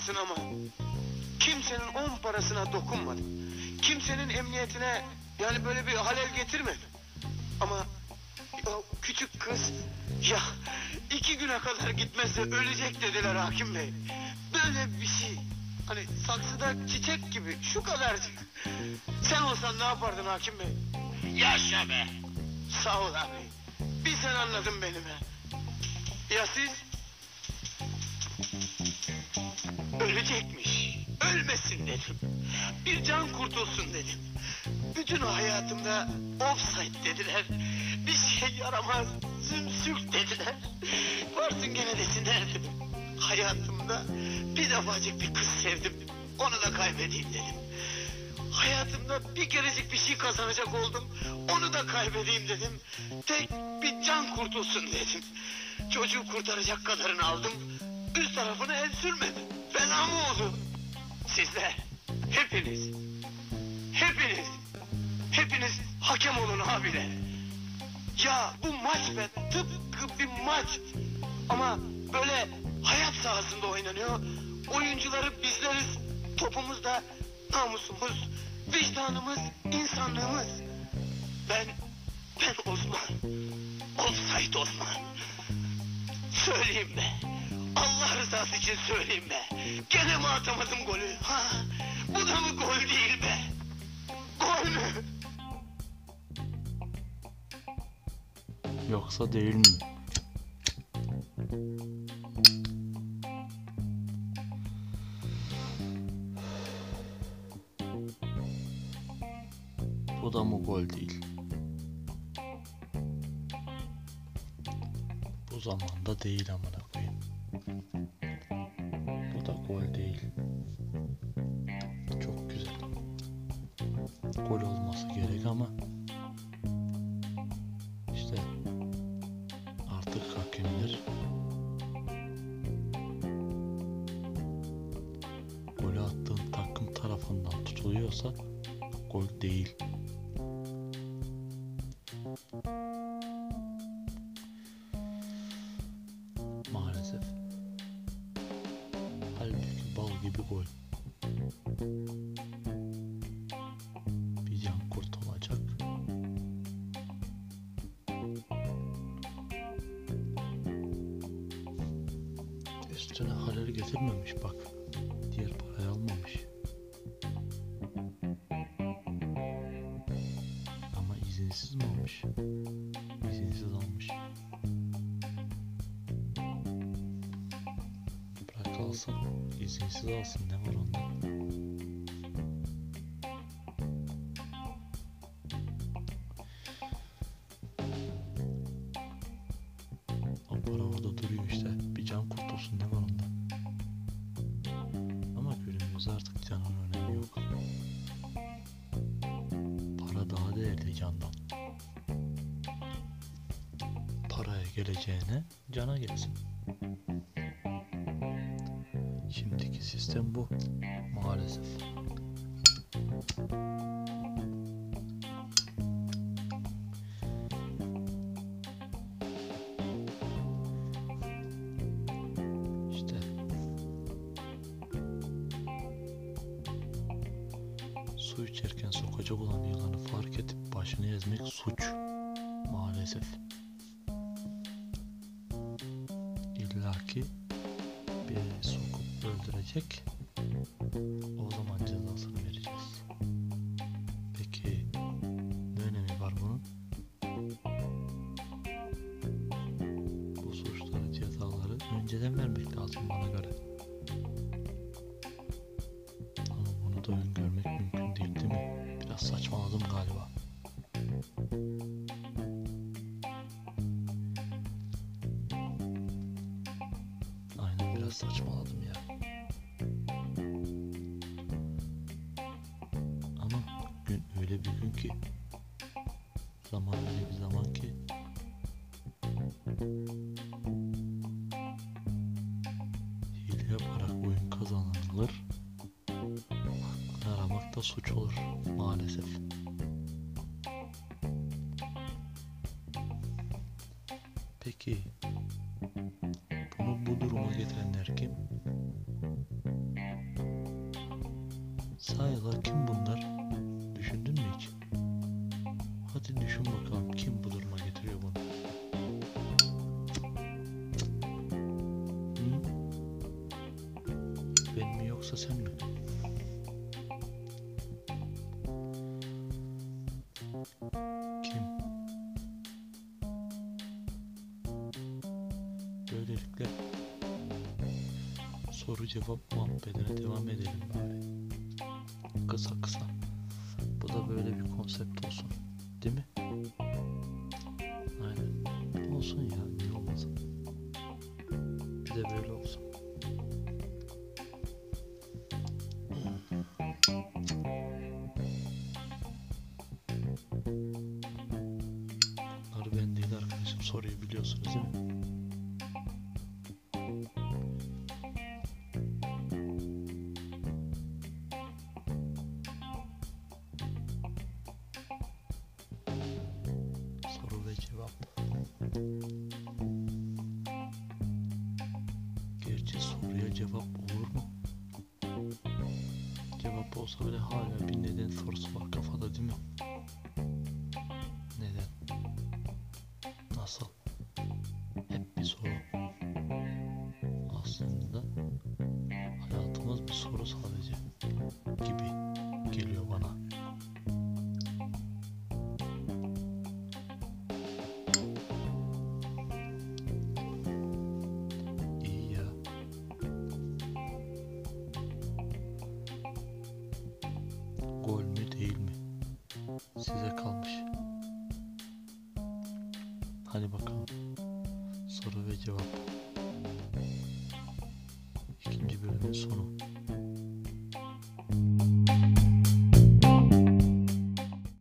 olmasın ama kimsenin on parasına dokunmadım. Kimsenin emniyetine yani böyle bir halel getirmedim. Ama o küçük kız ya iki güne kadar gitmezse ölecek dediler hakim bey. Böyle bir şey. Hani saksıda çiçek gibi şu kadarcık. Sen olsan ne yapardın hakim bey? Yaşa be. Sağ ol abi. Bir sen anladın beni be. Ya siz? Ölecekmiş. Ölmesin dedim. Bir can kurtulsun dedim. Bütün hayatımda offside dediler. Bir şey yaramaz. Zümzük dediler. Varsın gene desinler dedim. Hayatımda bir defacık bir kız sevdim. Onu da kaybedeyim dedim. Hayatımda bir kerecik bir şey kazanacak oldum. Onu da kaybedeyim dedim. Tek bir can kurtulsun dedim. Çocuğu kurtaracak kadarını aldım. Üst tarafını el sürmedim. Fena mı oldu? Sizler, hepiniz, hepiniz, hepiniz hakem olun abiler. Ya bu maç be tıpkı bir maç. Ama böyle hayat sahasında oynanıyor. Oyuncuları bizleriz. Topumuz da namusumuz, vicdanımız, insanlığımız. Ben, ben Osman. Olsaydı Osman. Söyleyeyim be. Allah rızası için söyleyeyim be. Gene mi atamadım golü? Ha? Bu da mı gol değil be? Gol mü? Yoksa değil mi? Bu da mı gol değil? Bu zamanda değil amına olması gerek ama işte artık hakemler golü attığın takım tarafından tutuluyorsa gol değil. Maalesef. Halbuki bal gibi gol. Üstüne halel getirmemiş bak. Diğer parayı almamış. Ama izinsiz mi almış? İzinsiz almış. Bırak alsın. izinsiz alsın. Ne var onda? O para orada duruyor işte. Bir can kurtulsun ne var günümüzde artık canın önemi yok. Para daha değerli candan. Paraya geleceğine cana gelsin. Şimdiki sistem bu. Maalesef. Su içerken sokacak olan yılanı fark edip başını ezmek suç. Maalesef. İlla ki bir sokup öldürecek. O zaman cezasını vereceğiz. Peki ne önemi var bunun? Bu suçları cezaları önceden vermek lazım bana göre. Biraz saçmaladım ya. Ama gün öyle bir gün ki zaman öyle bir zaman ki hile yaparak oyun kazanılır aramak da suç olur maalesef. Peki getirenler kim? Acaba kim bunlar? Düşündün mü hiç? Hadi düşün bakalım kim bu duruma getiriyor bunu? Hı? Ben mi yoksa sen mi? Kim? Böylelikle soru cevap muhabbetine devam edelim bari. Kısa kısa. Bu da böyle bir konsept olsun. Değil mi? Aynen. Olsun ya. Niye olmasın? Bir de böyle olsun. Bunlar ben değil arkadaşım. Soruyu biliyorsunuz değil mi? Gerçi soruya cevap olur mu? Cevap olsa bile hala bir neden sorusu var kafada değil mi? Neden? Nasıl? Hep bir soru. Aslında hayatımız bir soru sadece gibi Hadi bakalım. Soru ve cevap. İkinci bölümün sonu.